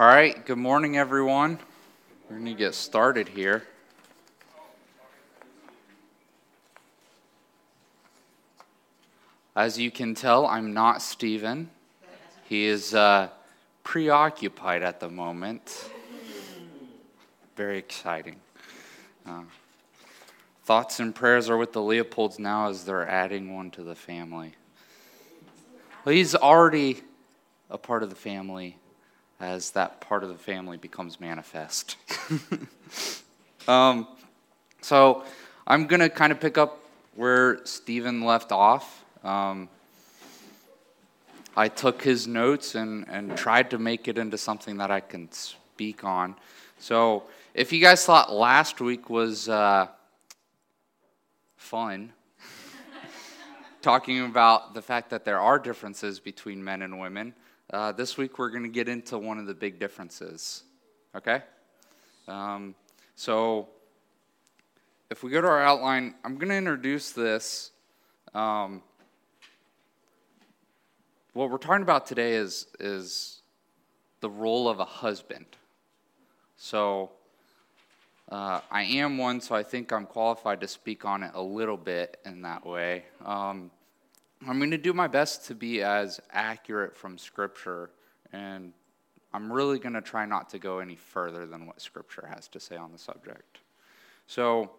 All right, good morning, everyone. We're going to get started here. As you can tell, I'm not Stephen. He is uh, preoccupied at the moment. Very exciting. Uh, thoughts and prayers are with the Leopolds now as they're adding one to the family. Well, he's already a part of the family as that part of the family becomes manifest. um, so I'm going to kind of pick up where Stephen left off. Um, I took his notes and, and tried to make it into something that I can speak on. So if you guys thought last week was uh, fun, talking about the fact that there are differences between men and women, uh, this week we're going to get into one of the big differences. Okay? Um, so, if we go to our outline, I'm going to introduce this. Um, what we're talking about today is, is the role of a husband. So, uh, I am one, so I think I'm qualified to speak on it a little bit in that way. Um, I'm going to do my best to be as accurate from Scripture, and I'm really going to try not to go any further than what Scripture has to say on the subject. So,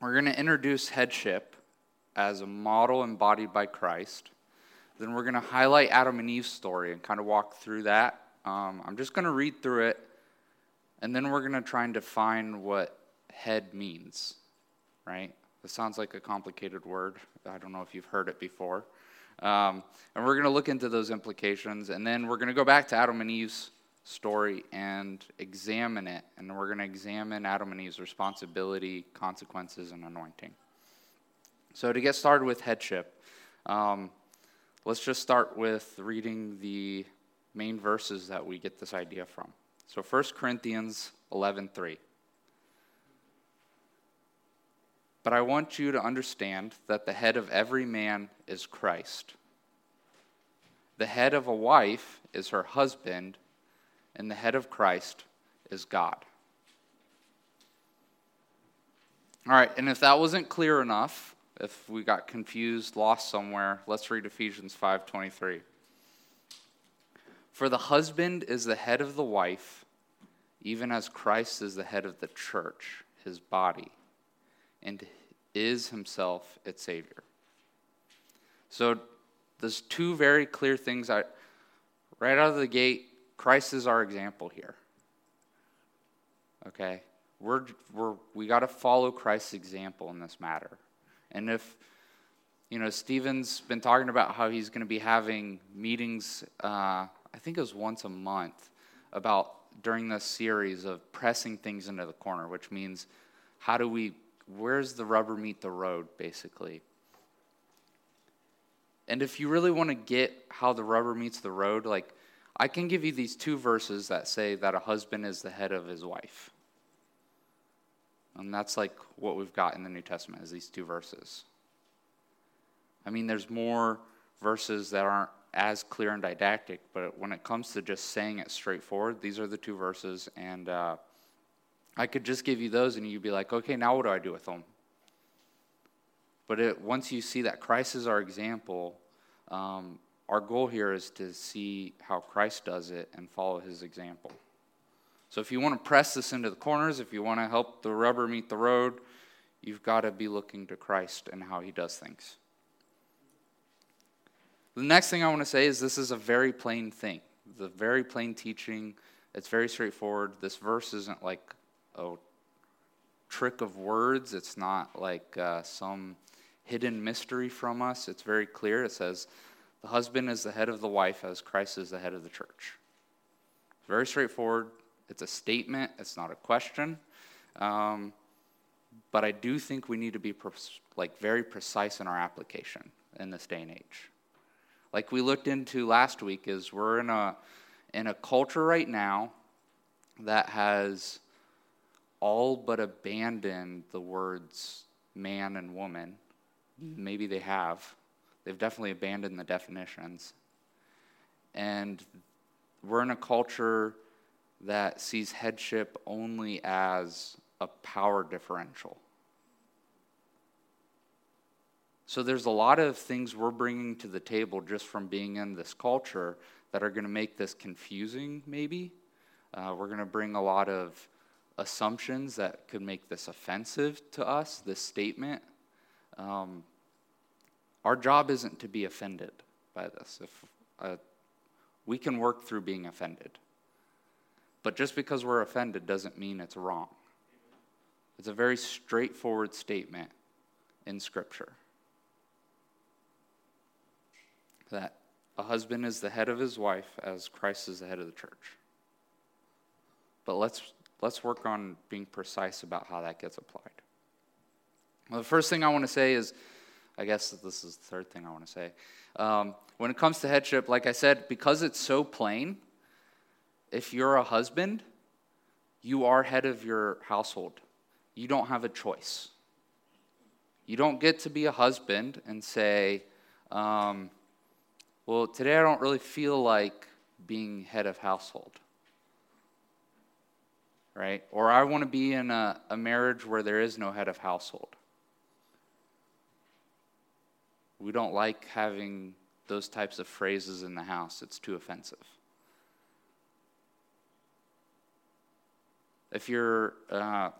we're going to introduce headship as a model embodied by Christ. Then we're going to highlight Adam and Eve's story and kind of walk through that. Um, I'm just going to read through it, and then we're going to try and define what head means, right? Sounds like a complicated word. I don't know if you've heard it before. Um, and we're going to look into those implications, and then we're going to go back to Adam and Eve's story and examine it. And we're going to examine Adam and Eve's responsibility, consequences, and anointing. So, to get started with headship, um, let's just start with reading the main verses that we get this idea from. So, 1 Corinthians 11 3. But I want you to understand that the head of every man is Christ. The head of a wife is her husband, and the head of Christ is God. All right, and if that wasn't clear enough, if we got confused, lost somewhere, let's read Ephesians 5:23. For the husband is the head of the wife, even as Christ is the head of the church, his body, and is himself its Savior. So there's two very clear things. I, right out of the gate, Christ is our example here. Okay? We're, we're, we got to follow Christ's example in this matter. And if, you know, Stephen's been talking about how he's going to be having meetings, uh, I think it was once a month, about during this series of pressing things into the corner, which means how do we where's the rubber meet the road, basically. And if you really want to get how the rubber meets the road, like I can give you these two verses that say that a husband is the head of his wife. And that's like what we've got in the New Testament is these two verses. I mean, there's more verses that aren't as clear and didactic, but when it comes to just saying it straightforward, these are the two verses, and uh, I could just give you those and you'd be like, okay, now what do I do with them? But it, once you see that Christ is our example, um, our goal here is to see how Christ does it and follow his example. So if you want to press this into the corners, if you want to help the rubber meet the road, you've got to be looking to Christ and how he does things. The next thing I want to say is this is a very plain thing. The very plain teaching. It's very straightforward. This verse isn't like a trick of words. It's not like uh, some hidden mystery from us. It's very clear. It says, The husband is the head of the wife as Christ is the head of the church. Very straightforward. It's a statement, it's not a question. Um, but I do think we need to be like very precise in our application in this day and age. Like we looked into last week, is we're in a in a culture right now that has all but abandoned the words man and woman. Maybe they have. They've definitely abandoned the definitions. And we're in a culture that sees headship only as a power differential. So there's a lot of things we're bringing to the table just from being in this culture that are going to make this confusing, maybe. Uh, we're going to bring a lot of assumptions that could make this offensive to us, this statement. Um, our job isn't to be offended by this. If uh, we can work through being offended, but just because we're offended doesn't mean it's wrong. It's a very straightforward statement in Scripture that a husband is the head of his wife as Christ is the head of the church. But let's, let's work on being precise about how that gets applied. Well, the first thing I want to say is I guess this is the third thing I want to say. Um, when it comes to headship, like I said, because it's so plain, if you're a husband, you are head of your household. You don't have a choice. You don't get to be a husband and say, um, well, today I don't really feel like being head of household. Right? Or I want to be in a, a marriage where there is no head of household. We don't like having those types of phrases in the house, it's too offensive. If you're, uh,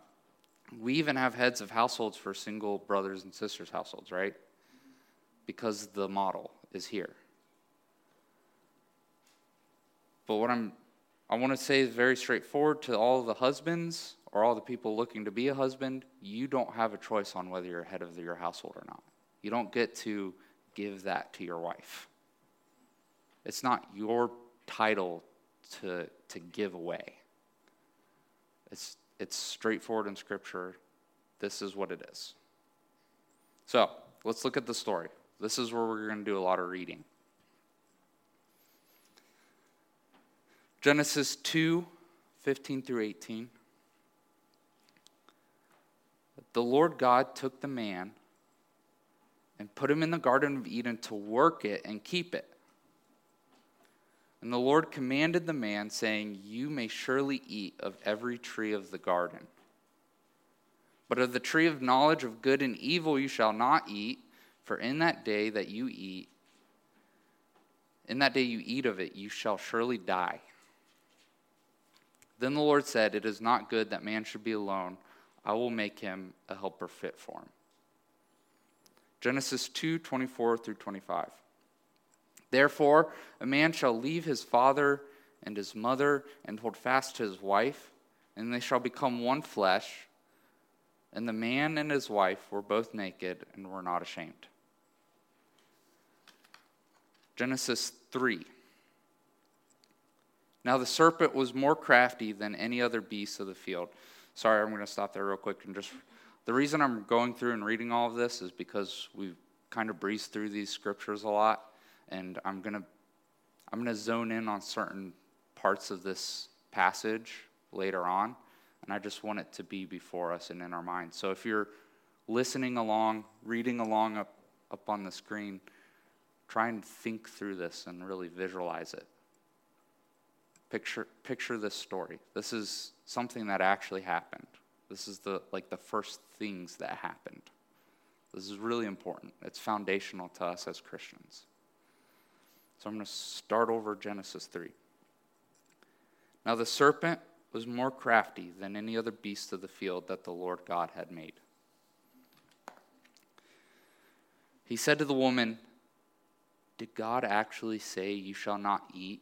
we even have heads of households for single brothers and sisters' households, right? Because the model is here. But what I'm, I want to say very straightforward to all the husbands or all the people looking to be a husband. You don't have a choice on whether you're head of your household or not. You don't get to give that to your wife. It's not your title to, to give away. It's, it's straightforward in Scripture. This is what it is. So, let's look at the story. This is where we're going to do a lot of reading. Genesis 2 15 through 18. The Lord God took the man and put him in the Garden of Eden to work it and keep it. And the Lord commanded the man, saying, You may surely eat of every tree of the garden. But of the tree of knowledge of good and evil you shall not eat, for in that day that you eat, in that day you eat of it, you shall surely die. Then the Lord said, It is not good that man should be alone. I will make him a helper fit for him. Genesis 2 24 through 25. Therefore, a man shall leave his father and his mother and hold fast to his wife, and they shall become one flesh. And the man and his wife were both naked and were not ashamed. Genesis 3. Now the serpent was more crafty than any other beast of the field. Sorry, I'm going to stop there real quick and just the reason I'm going through and reading all of this is because we've kind of breezed through these scriptures a lot, and I'm gonna I'm gonna zone in on certain parts of this passage later on, and I just want it to be before us and in our minds. So if you're listening along, reading along up, up on the screen, try and think through this and really visualize it. Picture, picture this story. This is something that actually happened. This is the like the first things that happened. This is really important. It's foundational to us as Christians. So I'm going to start over Genesis 3. Now the serpent was more crafty than any other beast of the field that the Lord God had made. He said to the woman, Did God actually say, You shall not eat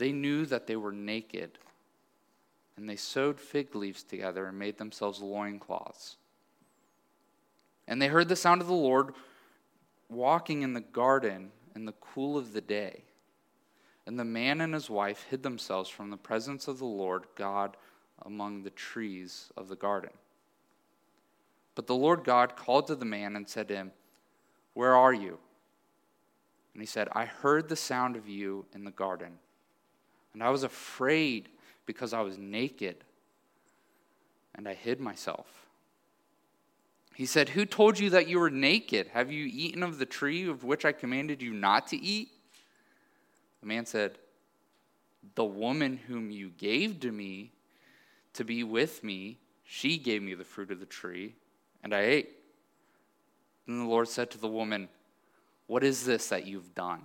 They knew that they were naked, and they sewed fig leaves together and made themselves loincloths. And they heard the sound of the Lord walking in the garden in the cool of the day. And the man and his wife hid themselves from the presence of the Lord God among the trees of the garden. But the Lord God called to the man and said to him, Where are you? And he said, I heard the sound of you in the garden, and I was afraid because I was naked, and I hid myself. He said, Who told you that you were naked? Have you eaten of the tree of which I commanded you not to eat? The man said, The woman whom you gave to me to be with me, she gave me the fruit of the tree, and I ate. Then the Lord said to the woman, What is this that you've done?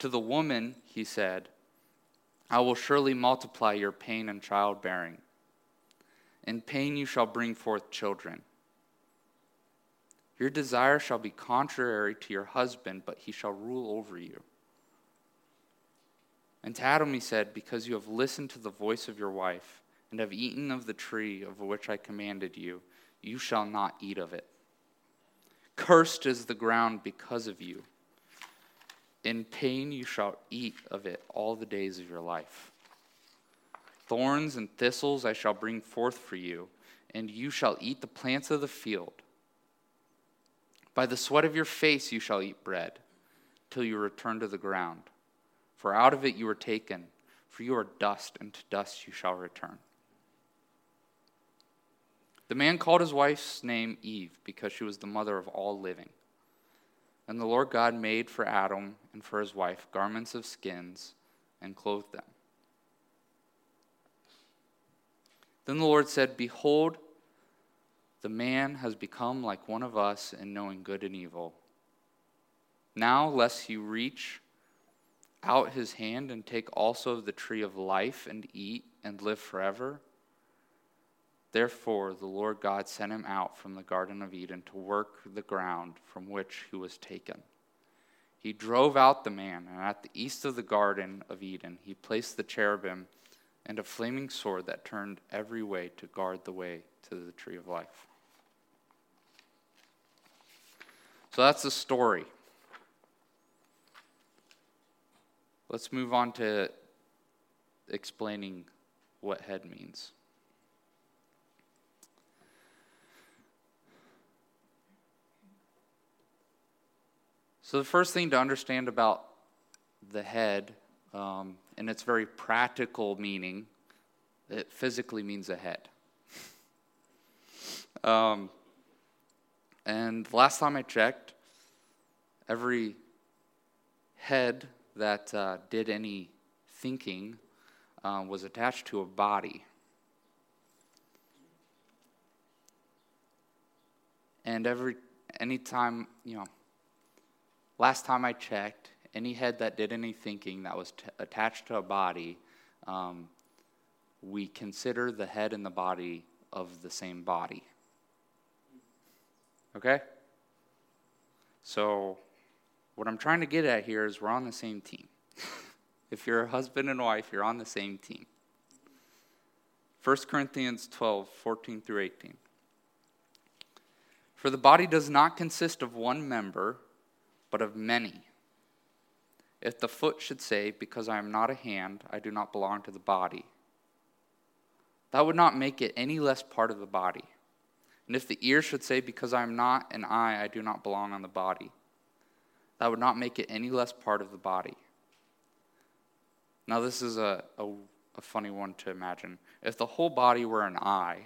To the woman, he said, I will surely multiply your pain and childbearing. In pain you shall bring forth children. Your desire shall be contrary to your husband, but he shall rule over you. And to Adam he said, Because you have listened to the voice of your wife, and have eaten of the tree of which I commanded you, you shall not eat of it. Cursed is the ground because of you. In pain you shall eat of it all the days of your life. Thorns and thistles I shall bring forth for you, and you shall eat the plants of the field. By the sweat of your face you shall eat bread, till you return to the ground. For out of it you were taken, for you are dust, and to dust you shall return. The man called his wife's name Eve, because she was the mother of all living. And the Lord God made for Adam and for his wife garments of skins and clothed them. Then the Lord said, Behold, the man has become like one of us in knowing good and evil. Now, lest he reach out his hand and take also of the tree of life and eat and live forever. Therefore, the Lord God sent him out from the Garden of Eden to work the ground from which he was taken. He drove out the man, and at the east of the Garden of Eden, he placed the cherubim and a flaming sword that turned every way to guard the way to the tree of life. So that's the story. Let's move on to explaining what head means. So, the first thing to understand about the head um, in its very practical meaning, it physically means a head. um, and last time I checked, every head that uh, did any thinking uh, was attached to a body. And every anytime, you know, last time I checked, any head that did any thinking that was t- attached to a body, um, we consider the head and the body of the same body. Okay? So what I'm trying to get at here is we're on the same team. if you're a husband and wife, you're on the same team. 1 Corinthians 12, 14 through 18. For the body does not consist of one member, but of many. If the foot should say, Because I am not a hand, I do not belong to the body, that would not make it any less part of the body. And if the ear should say, Because I am not an eye, I do not belong on the body, that would not make it any less part of the body. Now, this is a, a, a funny one to imagine. If the whole body were an eye,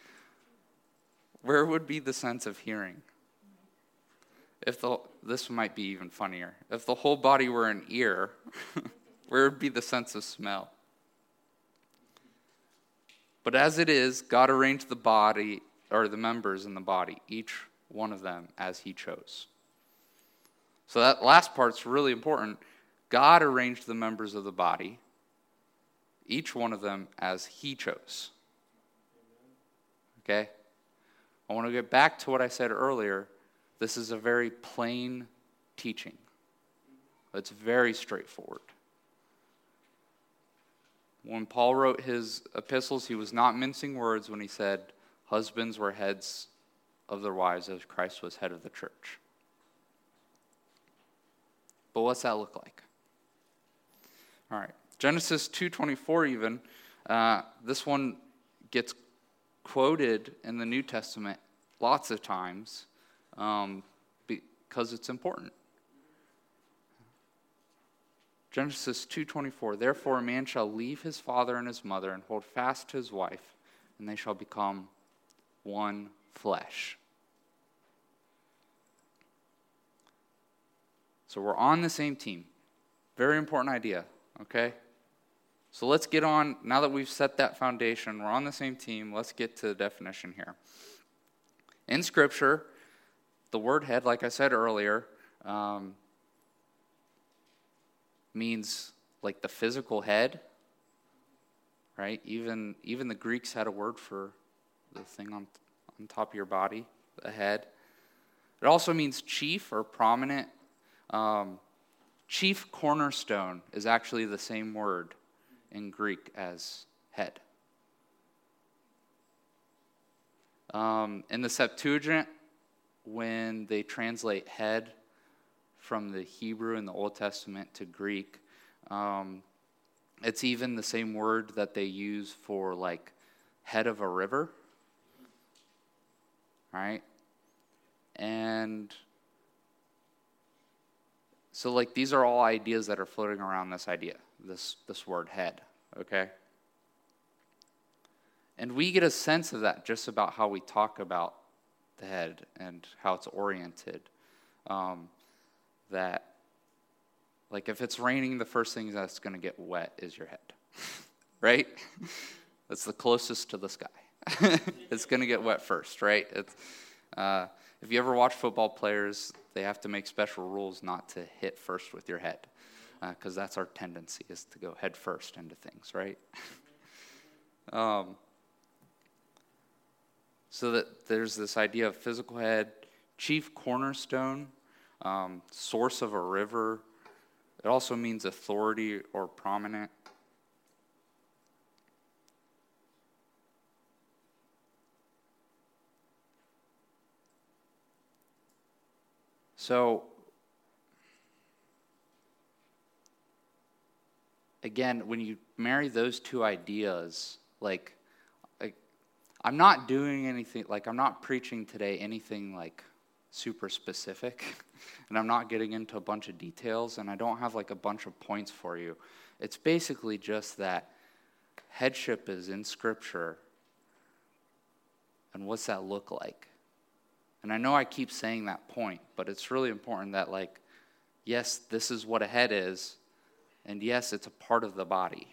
where would be the sense of hearing? If the this might be even funnier. If the whole body were an ear, where would be the sense of smell? But as it is, God arranged the body or the members in the body, each one of them as he chose. So that last part's really important. God arranged the members of the body, each one of them as he chose. Okay? I want to get back to what I said earlier. This is a very plain teaching. It's very straightforward. When Paul wrote his epistles, he was not mincing words when he said, Husbands were heads of their wives as Christ was head of the church. But what's that look like? All right. Genesis 2:24 even uh, this one gets quoted in the New Testament lots of times um, because it's important. Genesis 2:24 Therefore a man shall leave his father and his mother and hold fast to his wife and they shall become one flesh. So we're on the same team. Very important idea, okay? So let's get on, now that we've set that foundation, we're on the same team, let's get to the definition here. In Scripture, the word head, like I said earlier, um, means like the physical head, right? Even, even the Greeks had a word for the thing on, on top of your body, the head. It also means chief or prominent. Um, chief cornerstone is actually the same word in Greek as head. Um, in the Septuagint, when they translate head from the Hebrew in the Old Testament to Greek, um, it's even the same word that they use for like head of a river, right? And so, like, these are all ideas that are floating around this idea, this, this word head, okay? And we get a sense of that just about how we talk about the head and how it's oriented. Um, that, like, if it's raining, the first thing that's going to get wet is your head, right? That's the closest to the sky. it's going to get wet first, right? Uh, if you ever watch football players, they have to make special rules not to hit first with your head, because uh, that's our tendency is to go head first into things, right? um, so that there's this idea of physical head, chief cornerstone, um, source of a river. It also means authority or prominent. So, again, when you marry those two ideas, like, I'm not doing anything, like, I'm not preaching today anything like super specific, and I'm not getting into a bunch of details, and I don't have like a bunch of points for you. It's basically just that headship is in Scripture, and what's that look like? And I know I keep saying that point, but it's really important that, like, yes, this is what a head is, and yes, it's a part of the body.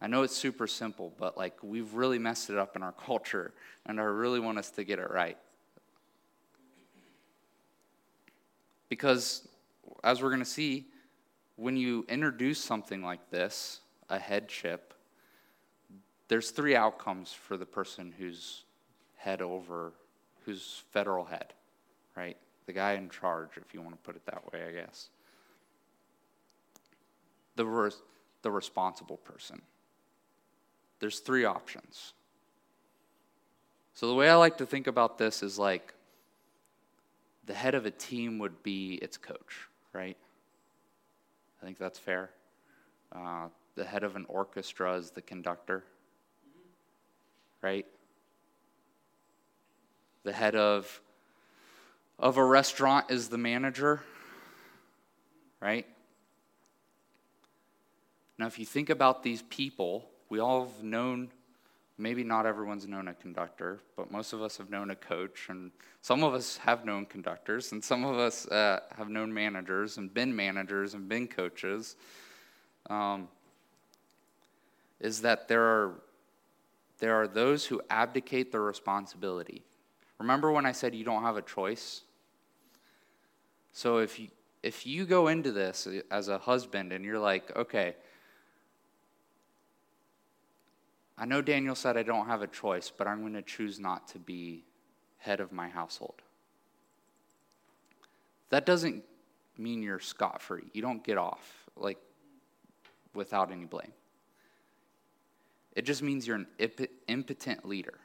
I know it's super simple, but like we've really messed it up in our culture, and I really want us to get it right. Because, as we're going to see, when you introduce something like this, a headship, there's three outcomes for the person who's head over, who's federal head, right? The guy in charge, if you want to put it that way, I guess. The, res- the responsible person. There's three options. So the way I like to think about this is like the head of a team would be its coach, right? I think that's fair. Uh, the head of an orchestra is the conductor, right? The head of of a restaurant is the manager, right? Now, if you think about these people, we all have known, maybe not everyone's known a conductor, but most of us have known a coach, and some of us have known conductors, and some of us uh, have known managers and been managers and been coaches. Um, is that there are, there are those who abdicate their responsibility. Remember when I said you don't have a choice? So if you, if you go into this as a husband and you're like, okay, I know Daniel said I don't have a choice, but I'm going to choose not to be head of my household. That doesn't mean you're scot free. You don't get off like without any blame. It just means you're an impotent leader.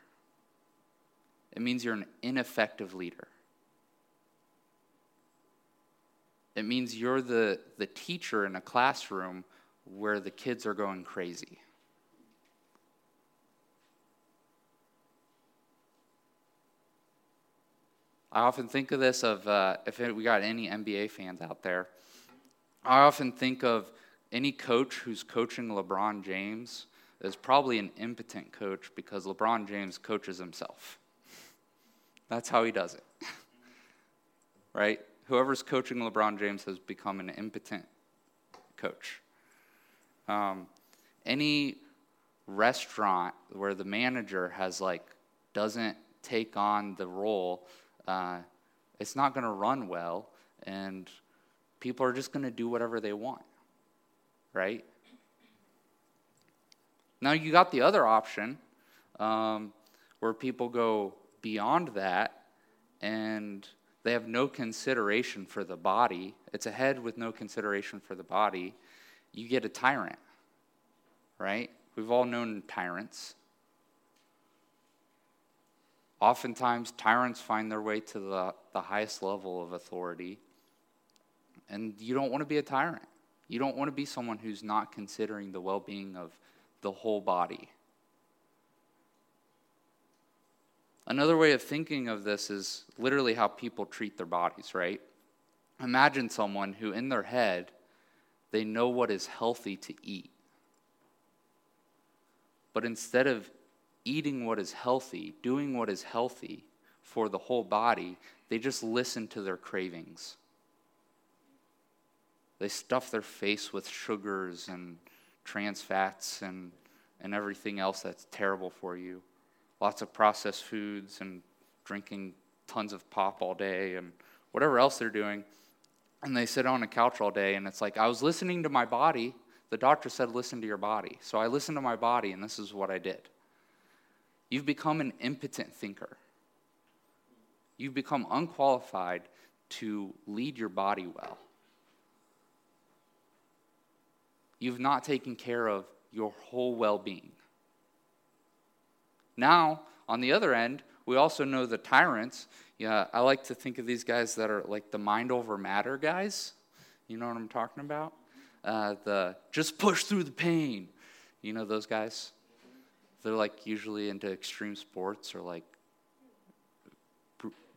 It means you're an ineffective leader. It means you're the, the teacher in a classroom where the kids are going crazy. I often think of this of uh, if we got any NBA fans out there. I often think of any coach who's coaching LeBron James is probably an impotent coach because LeBron James coaches himself. That's how he does it. right? Whoever's coaching LeBron James has become an impotent coach. Um, any restaurant where the manager has like doesn't take on the role uh, it's not going to run well, and people are just going to do whatever they want, right? Now, you got the other option um, where people go beyond that and they have no consideration for the body. It's a head with no consideration for the body. You get a tyrant, right? We've all known tyrants. Oftentimes, tyrants find their way to the, the highest level of authority. And you don't want to be a tyrant. You don't want to be someone who's not considering the well being of the whole body. Another way of thinking of this is literally how people treat their bodies, right? Imagine someone who, in their head, they know what is healthy to eat. But instead of eating what is healthy, doing what is healthy for the whole body, they just listen to their cravings. They stuff their face with sugars and trans fats and, and everything else that's terrible for you. Lots of processed foods and drinking tons of pop all day and whatever else they're doing. And they sit on a couch all day, and it's like, I was listening to my body. The doctor said, listen to your body. So I listened to my body, and this is what I did. You've become an impotent thinker. You've become unqualified to lead your body well. You've not taken care of your whole well being. Now, on the other end, we also know the tyrants. Yeah, I like to think of these guys that are like the mind over matter guys. You know what I'm talking about? Uh, the just push through the pain. You know those guys? They're like usually into extreme sports or like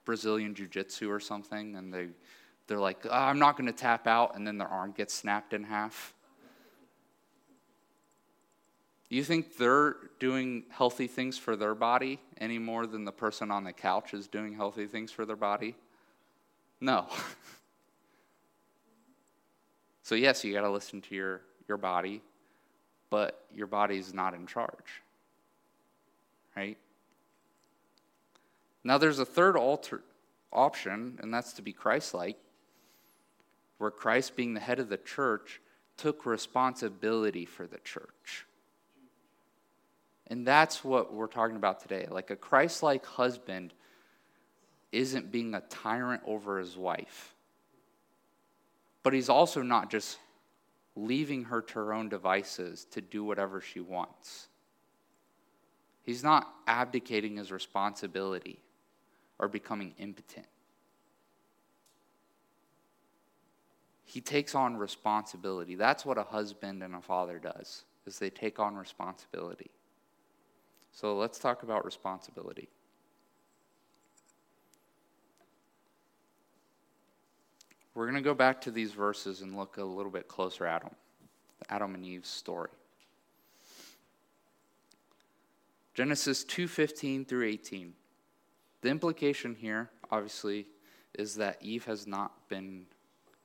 Brazilian jiu jitsu or something, and they, they're like, oh, I'm not going to tap out, and then their arm gets snapped in half. You think they're doing healthy things for their body any more than the person on the couch is doing healthy things for their body? No. so, yes, you got to listen to your, your body, but your body's not in charge right? Now, there's a third alter, option, and that's to be Christ like, where Christ, being the head of the church, took responsibility for the church. And that's what we're talking about today. Like a Christ like husband isn't being a tyrant over his wife, but he's also not just leaving her to her own devices to do whatever she wants. He's not abdicating his responsibility or becoming impotent. He takes on responsibility. That's what a husband and a father does, is they take on responsibility. So let's talk about responsibility. We're going to go back to these verses and look a little bit closer at them. Adam and Eve's story. Genesis 2:15 through 18. The implication here, obviously, is that Eve has not been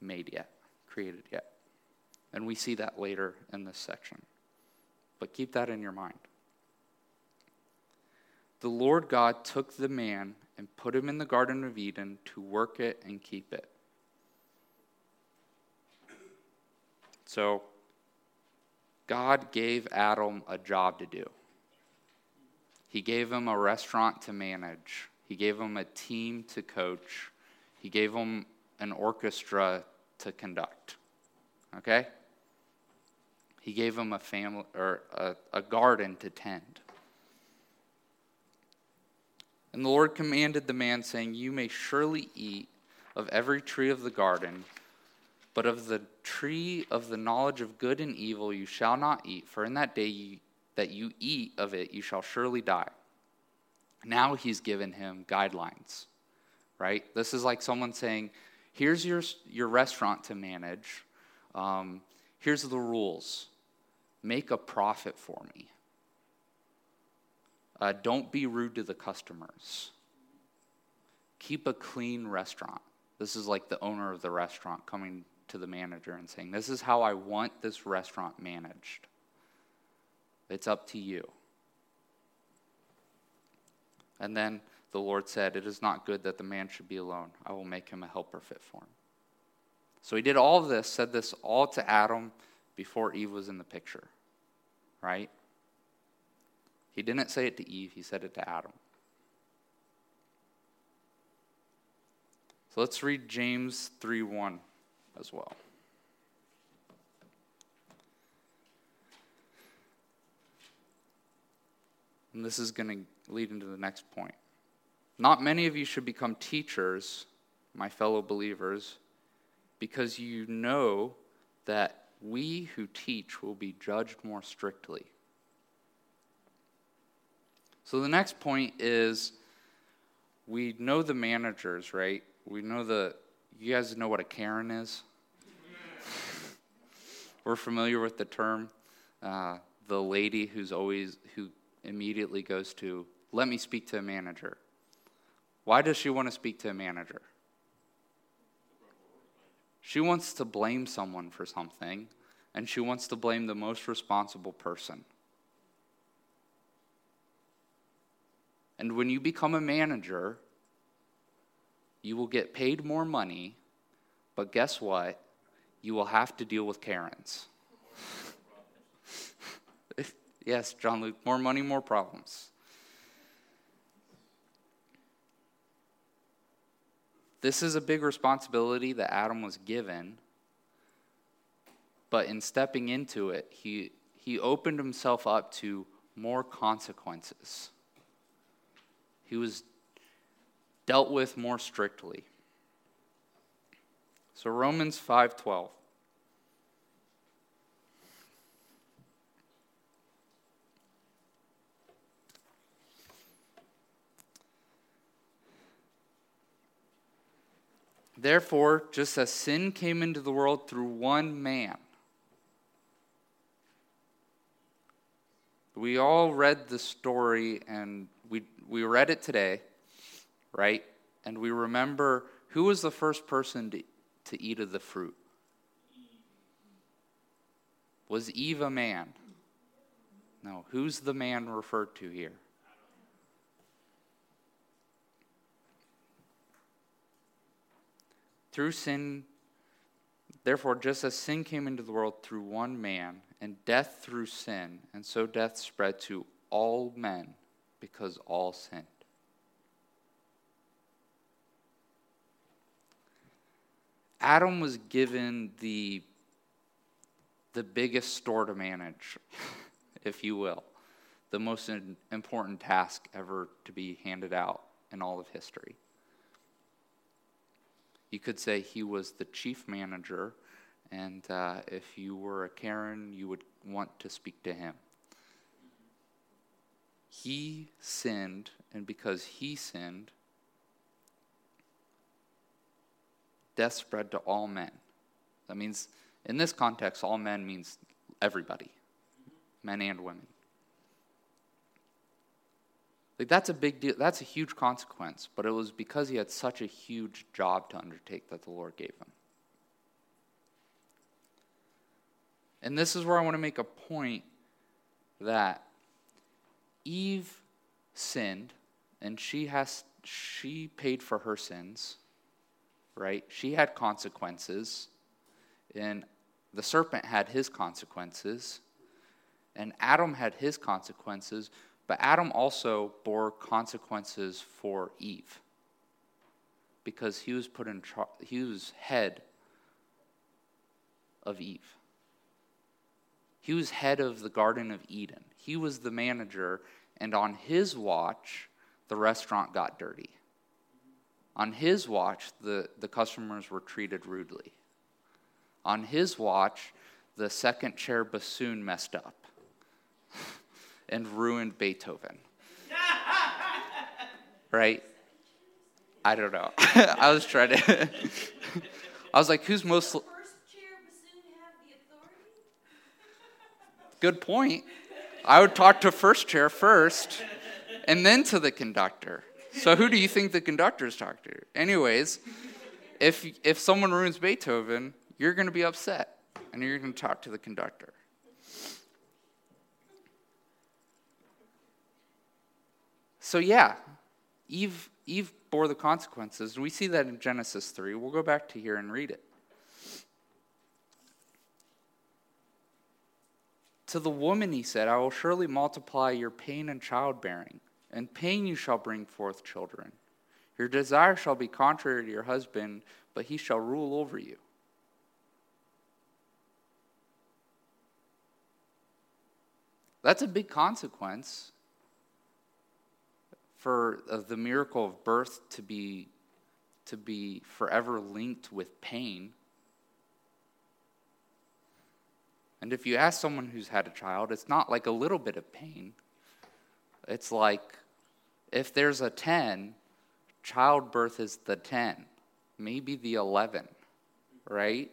made yet, created yet. And we see that later in this section. But keep that in your mind. The Lord God took the man and put him in the Garden of Eden to work it and keep it. So, God gave Adam a job to do. He gave him a restaurant to manage, he gave him a team to coach, he gave him an orchestra to conduct. Okay? He gave him a family or a, a garden to tend. And the Lord commanded the man, saying, You may surely eat of every tree of the garden, but of the tree of the knowledge of good and evil you shall not eat, for in that day you, that you eat of it you shall surely die. Now he's given him guidelines, right? This is like someone saying, Here's your, your restaurant to manage. Um, here's the rules make a profit for me. Uh, don't be rude to the customers. Keep a clean restaurant. This is like the owner of the restaurant coming to the manager and saying, This is how I want this restaurant managed. It's up to you. And then the Lord said, It is not good that the man should be alone. I will make him a helper fit for him. So he did all this, said this all to Adam before Eve was in the picture, right? He didn't say it to Eve, he said it to Adam. So let's read James 3 1 as well. And this is going to lead into the next point. Not many of you should become teachers, my fellow believers, because you know that we who teach will be judged more strictly. So the next point is we know the managers, right? We know the, you guys know what a Karen is? We're familiar with the term. Uh, the lady who's always, who immediately goes to, let me speak to a manager. Why does she want to speak to a manager? She wants to blame someone for something, and she wants to blame the most responsible person. And when you become a manager, you will get paid more money, but guess what? You will have to deal with Karens. Yes, John Luke, more money, more problems. This is a big responsibility that Adam was given, but in stepping into it, he, he opened himself up to more consequences he was dealt with more strictly. So Romans 5:12 Therefore, just as sin came into the world through one man, we all read the story and we, we read it today, right? And we remember who was the first person to, to eat of the fruit? Was Eve a man? No. Who's the man referred to here? Through sin, therefore, just as sin came into the world through one man, and death through sin, and so death spread to all men because all sinned. Adam was given the, the biggest store to manage, if you will, the most important task ever to be handed out in all of history. You could say he was the chief manager, and uh, if you were a Karen, you would want to speak to him. He sinned, and because he sinned, death spread to all men. That means, in this context, all men means everybody, men and women. Like that's a big deal. That's a huge consequence, but it was because he had such a huge job to undertake that the Lord gave him. And this is where I want to make a point that Eve sinned and she has she paid for her sins, right? She had consequences and the serpent had his consequences and Adam had his consequences, but Adam also bore consequences for Eve because he was put in char- he was head of Eve. He was head of the Garden of Eden. He was the manager, and on his watch, the restaurant got dirty. On his watch, the, the customers were treated rudely. On his watch, the second chair bassoon messed up and ruined Beethoven. right? I don't know. I was trying to. I was like, who's most. Good point. I would talk to first chair first and then to the conductor. So who do you think the conductors talking to? Anyways, if if someone ruins Beethoven, you're going to be upset and you're going to talk to the conductor. So yeah, Eve Eve bore the consequences. We see that in Genesis 3. We'll go back to here and read it. To the woman he said, I will surely multiply your pain and childbearing, and pain you shall bring forth children. Your desire shall be contrary to your husband, but he shall rule over you. That's a big consequence for uh, the miracle of birth to be to be forever linked with pain. And if you ask someone who's had a child, it's not like a little bit of pain. It's like if there's a 10, childbirth is the 10, maybe the 11, right?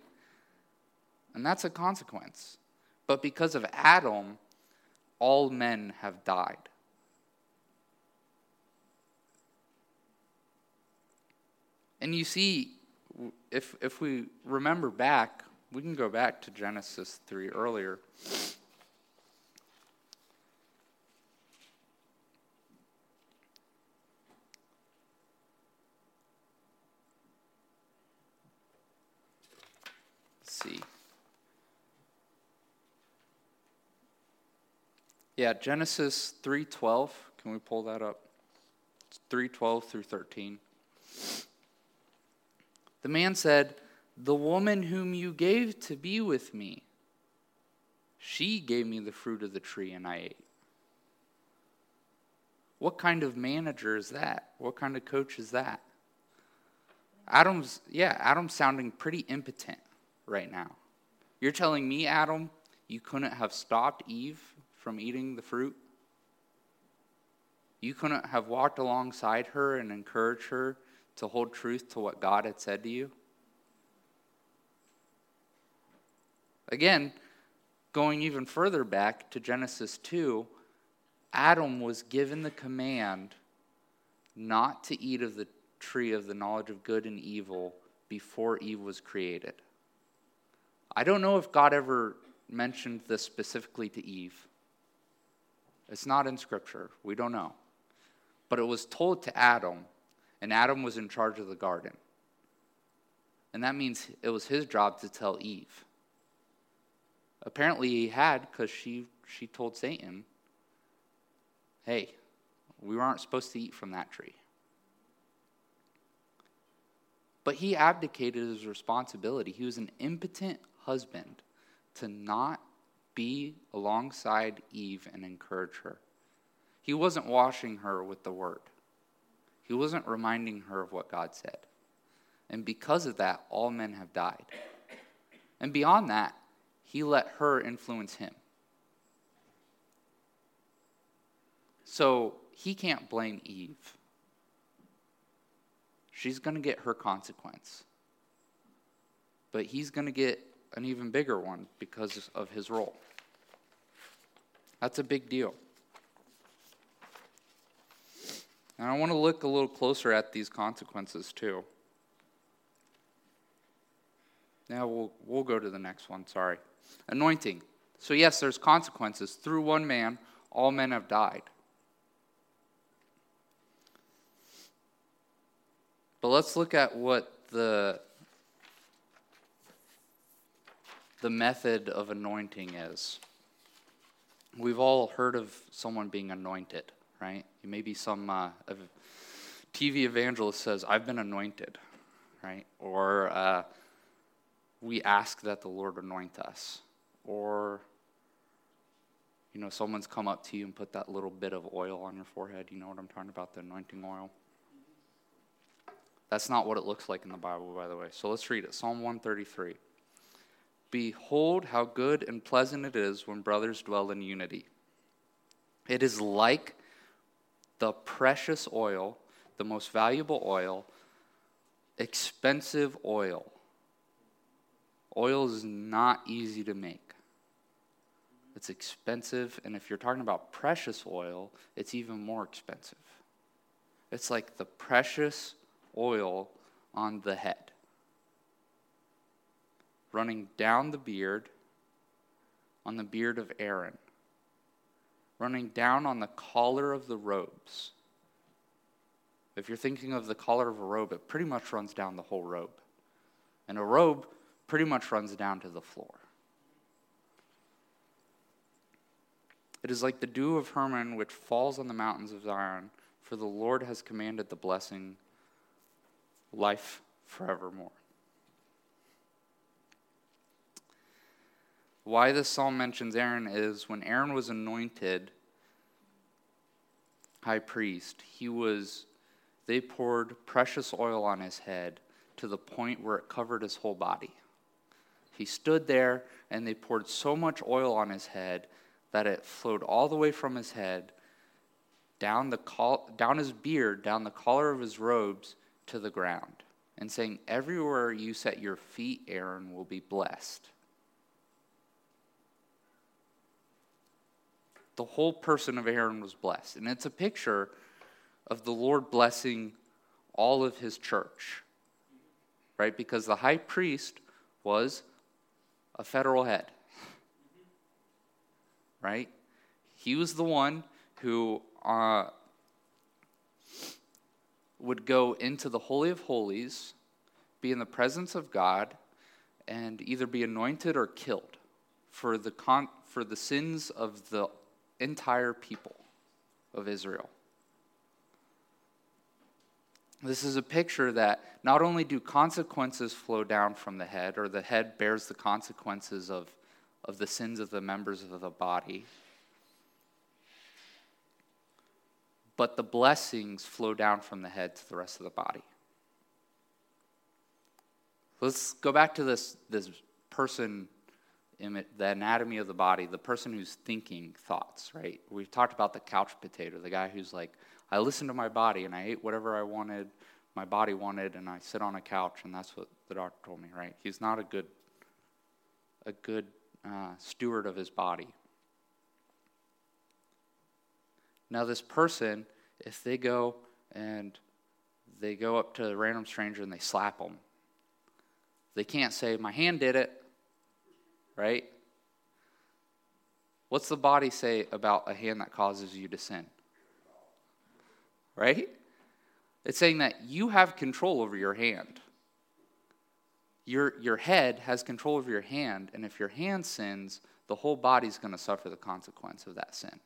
And that's a consequence. But because of Adam, all men have died. And you see, if, if we remember back, we can go back to Genesis 3 earlier. See. Yeah, Genesis 3:12. Can we pull that up? 3:12 through 13. The man said, The woman whom you gave to be with me, she gave me the fruit of the tree and I ate. What kind of manager is that? What kind of coach is that? Adam's, yeah, Adam's sounding pretty impotent right now. You're telling me, Adam, you couldn't have stopped Eve from eating the fruit? You couldn't have walked alongside her and encouraged her to hold truth to what God had said to you? Again, going even further back to Genesis 2, Adam was given the command not to eat of the tree of the knowledge of good and evil before Eve was created. I don't know if God ever mentioned this specifically to Eve. It's not in Scripture. We don't know. But it was told to Adam and Adam was in charge of the garden. And that means it was his job to tell Eve. Apparently, he had because she, she told Satan, hey, we weren't supposed to eat from that tree. But he abdicated his responsibility. He was an impotent husband to not be alongside Eve and encourage her. He wasn't washing her with the word. He wasn't reminding her of what God said. And because of that, all men have died. And beyond that, he let her influence him. So he can't blame Eve. She's going to get her consequence. But he's going to get an even bigger one because of his role. That's a big deal. And I want to look a little closer at these consequences too. Now we'll, we'll go to the next one, sorry. Anointing. So, yes, there's consequences. Through one man, all men have died. But let's look at what the, the method of anointing is. We've all heard of someone being anointed, right? Maybe some uh, TV evangelist says, I've been anointed, right? Or uh, we ask that the Lord anoint us. Or, you know, someone's come up to you and put that little bit of oil on your forehead. You know what I'm talking about, the anointing oil? That's not what it looks like in the Bible, by the way. So let's read it Psalm 133. Behold, how good and pleasant it is when brothers dwell in unity. It is like the precious oil, the most valuable oil, expensive oil. Oil is not easy to make. It's expensive, and if you're talking about precious oil, it's even more expensive. It's like the precious oil on the head, running down the beard, on the beard of Aaron, running down on the collar of the robes. If you're thinking of the collar of a robe, it pretty much runs down the whole robe. And a robe pretty much runs down to the floor. It is like the dew of Hermon which falls on the mountains of Zion, for the Lord has commanded the blessing life forevermore. Why this psalm mentions Aaron is when Aaron was anointed high priest, he was they poured precious oil on his head to the point where it covered his whole body. He stood there and they poured so much oil on his head that it flowed all the way from his head down the col- down his beard, down the collar of his robes to the ground and saying, Everywhere you set your feet, Aaron, will be blessed. The whole person of Aaron was blessed. And it's a picture of the Lord blessing all of his church, right? Because the high priest was a federal head, right? He was the one who uh, would go into the Holy of Holies, be in the presence of God, and either be anointed or killed for the, con- for the sins of the entire people of Israel. This is a picture that not only do consequences flow down from the head, or the head bears the consequences of, of the sins of the members of the body, but the blessings flow down from the head to the rest of the body. Let's go back to this, this person, the anatomy of the body, the person who's thinking thoughts, right? We've talked about the couch potato, the guy who's like, I listened to my body and I ate whatever I wanted, my body wanted, and I sit on a couch, and that's what the doctor told me, right? He's not a good, a good uh, steward of his body. Now, this person, if they go and they go up to a random stranger and they slap them, they can't say, My hand did it, right? What's the body say about a hand that causes you to sin? Right? It's saying that you have control over your hand. Your, your head has control over your hand, and if your hand sins, the whole body's going to suffer the consequence of that sin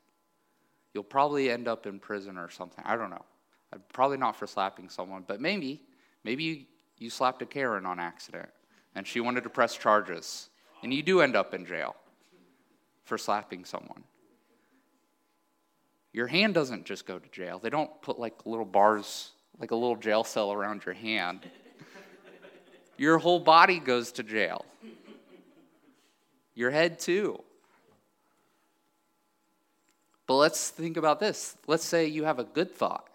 you'll probably end up in prison or something. I don't know. Uh, probably not for slapping someone, but maybe, maybe you, you slapped a Karen on accident and she wanted to press charges, and you do end up in jail for slapping someone. Your hand doesn't just go to jail. They don't put like little bars, like a little jail cell around your hand. Your whole body goes to jail. Your head, too. But let's think about this. Let's say you have a good thought.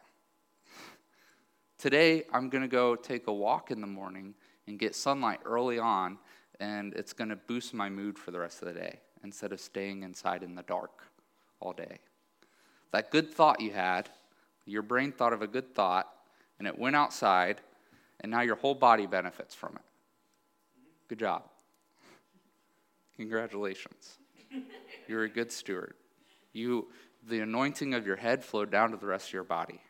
Today, I'm going to go take a walk in the morning and get sunlight early on, and it's going to boost my mood for the rest of the day instead of staying inside in the dark all day. That good thought you had, your brain thought of a good thought, and it went outside, and now your whole body benefits from it. Good job. Congratulations. You're a good steward. You, the anointing of your head flowed down to the rest of your body.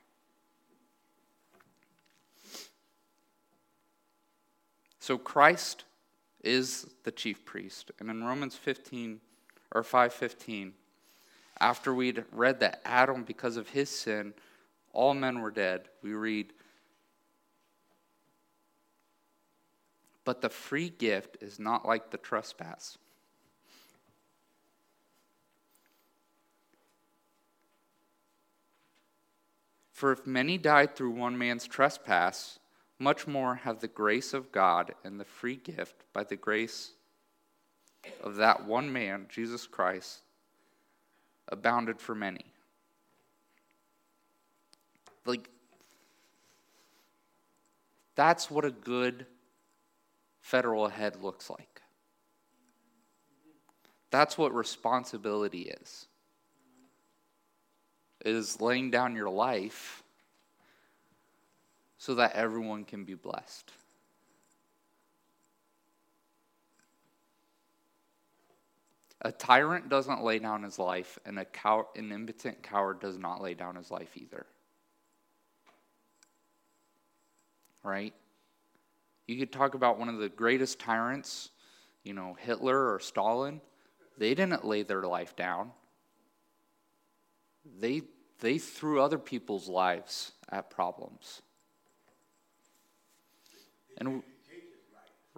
So Christ is the chief priest. And in Romans 15 or 5:15, after we'd read that Adam because of his sin all men were dead, we read But the free gift is not like the trespass. For if many died through one man's trespass, much more have the grace of God and the free gift by the grace of that one man, Jesus Christ, abounded for many. Like, that's what a good federal head looks like. That's what responsibility is. Is laying down your life so that everyone can be blessed. A tyrant doesn't lay down his life, and a cow- an impotent coward does not lay down his life either. Right? You could talk about one of the greatest tyrants, you know, Hitler or Stalin. They didn't lay their life down. They, they threw other people's lives at problems. And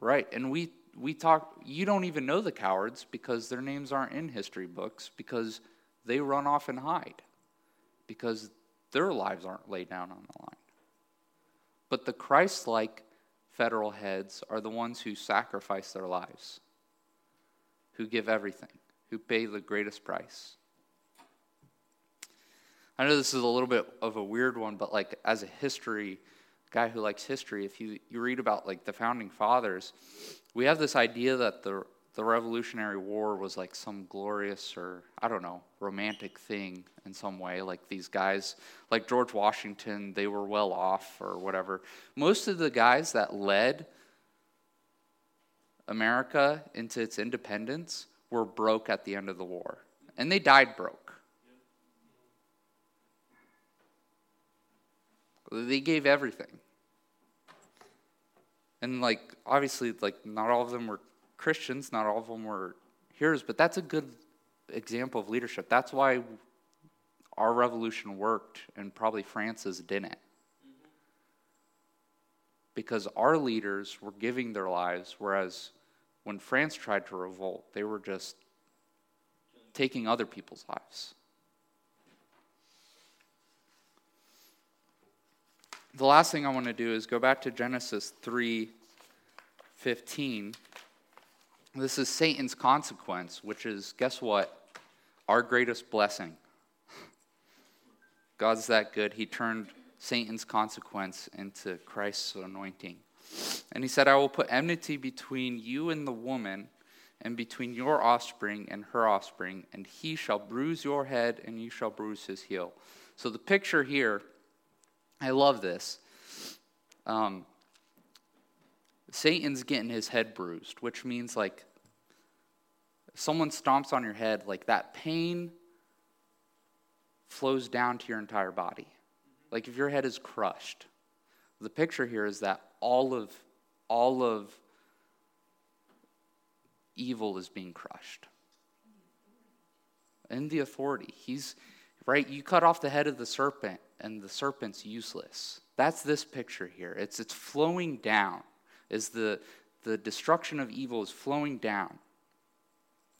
right, and we we talk you don't even know the cowards because their names aren't in history books because they run off and hide because their lives aren't laid down on the line. But the Christ-like federal heads are the ones who sacrifice their lives, who give everything, who pay the greatest price. I know this is a little bit of a weird one, but like as a history guy who likes history, if you, you read about like the founding fathers, we have this idea that the the Revolutionary War was like some glorious or I don't know romantic thing in some way. Like these guys, like George Washington, they were well off or whatever. Most of the guys that led America into its independence were broke at the end of the war, and they died broke. They gave everything. And like obviously like not all of them were Christians, not all of them were heroes, but that's a good example of leadership. That's why our revolution worked and probably France's didn't. Because our leaders were giving their lives, whereas when France tried to revolt, they were just taking other people's lives. The last thing I want to do is go back to Genesis 3:15. This is Satan's consequence, which is, guess what? Our greatest blessing. God's that good. He turned Satan's consequence into Christ's anointing. And he said, I will put enmity between you and the woman, and between your offspring and her offspring, and he shall bruise your head, and you shall bruise his heel. So the picture here, I love this. Um, Satan's getting his head bruised, which means like someone stomps on your head, like that pain flows down to your entire body. Like if your head is crushed. The picture here is that all of all of evil is being crushed. In the authority. He's right, you cut off the head of the serpent and the serpent's useless. That's this picture here. It's it's flowing down is the, the destruction of evil is flowing down.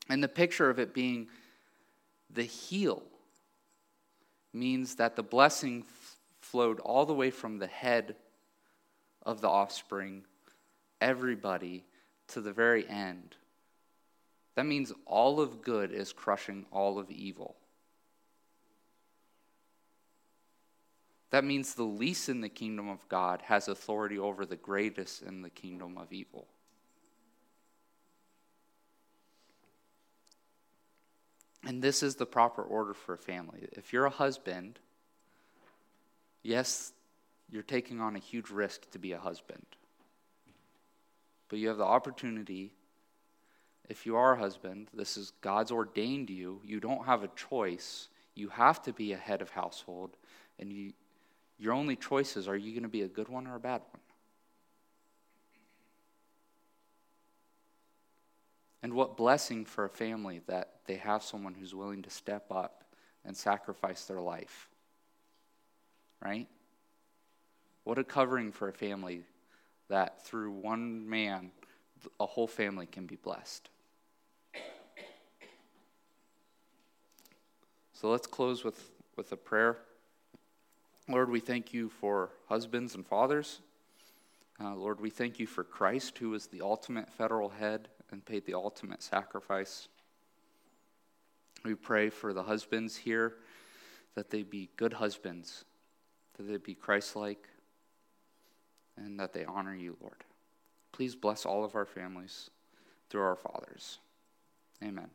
And the picture of it being the heel means that the blessing f- flowed all the way from the head of the offspring, everybody, to the very end. That means all of good is crushing all of evil. That means the least in the kingdom of God has authority over the greatest in the kingdom of evil. And this is the proper order for a family. If you're a husband, yes, you're taking on a huge risk to be a husband. But you have the opportunity, if you are a husband, this is God's ordained you, you don't have a choice. You have to be a head of household, and you, your only choices are you going to be a good one or a bad one? And what blessing for a family that they have someone who's willing to step up and sacrifice their life. Right? What a covering for a family that through one man, a whole family can be blessed. So let's close with, with a prayer. Lord, we thank you for husbands and fathers. Uh, Lord, we thank you for Christ, who is the ultimate federal head and paid the ultimate sacrifice. We pray for the husbands here that they be good husbands, that they be Christ like, and that they honor you, Lord. Please bless all of our families through our fathers. Amen.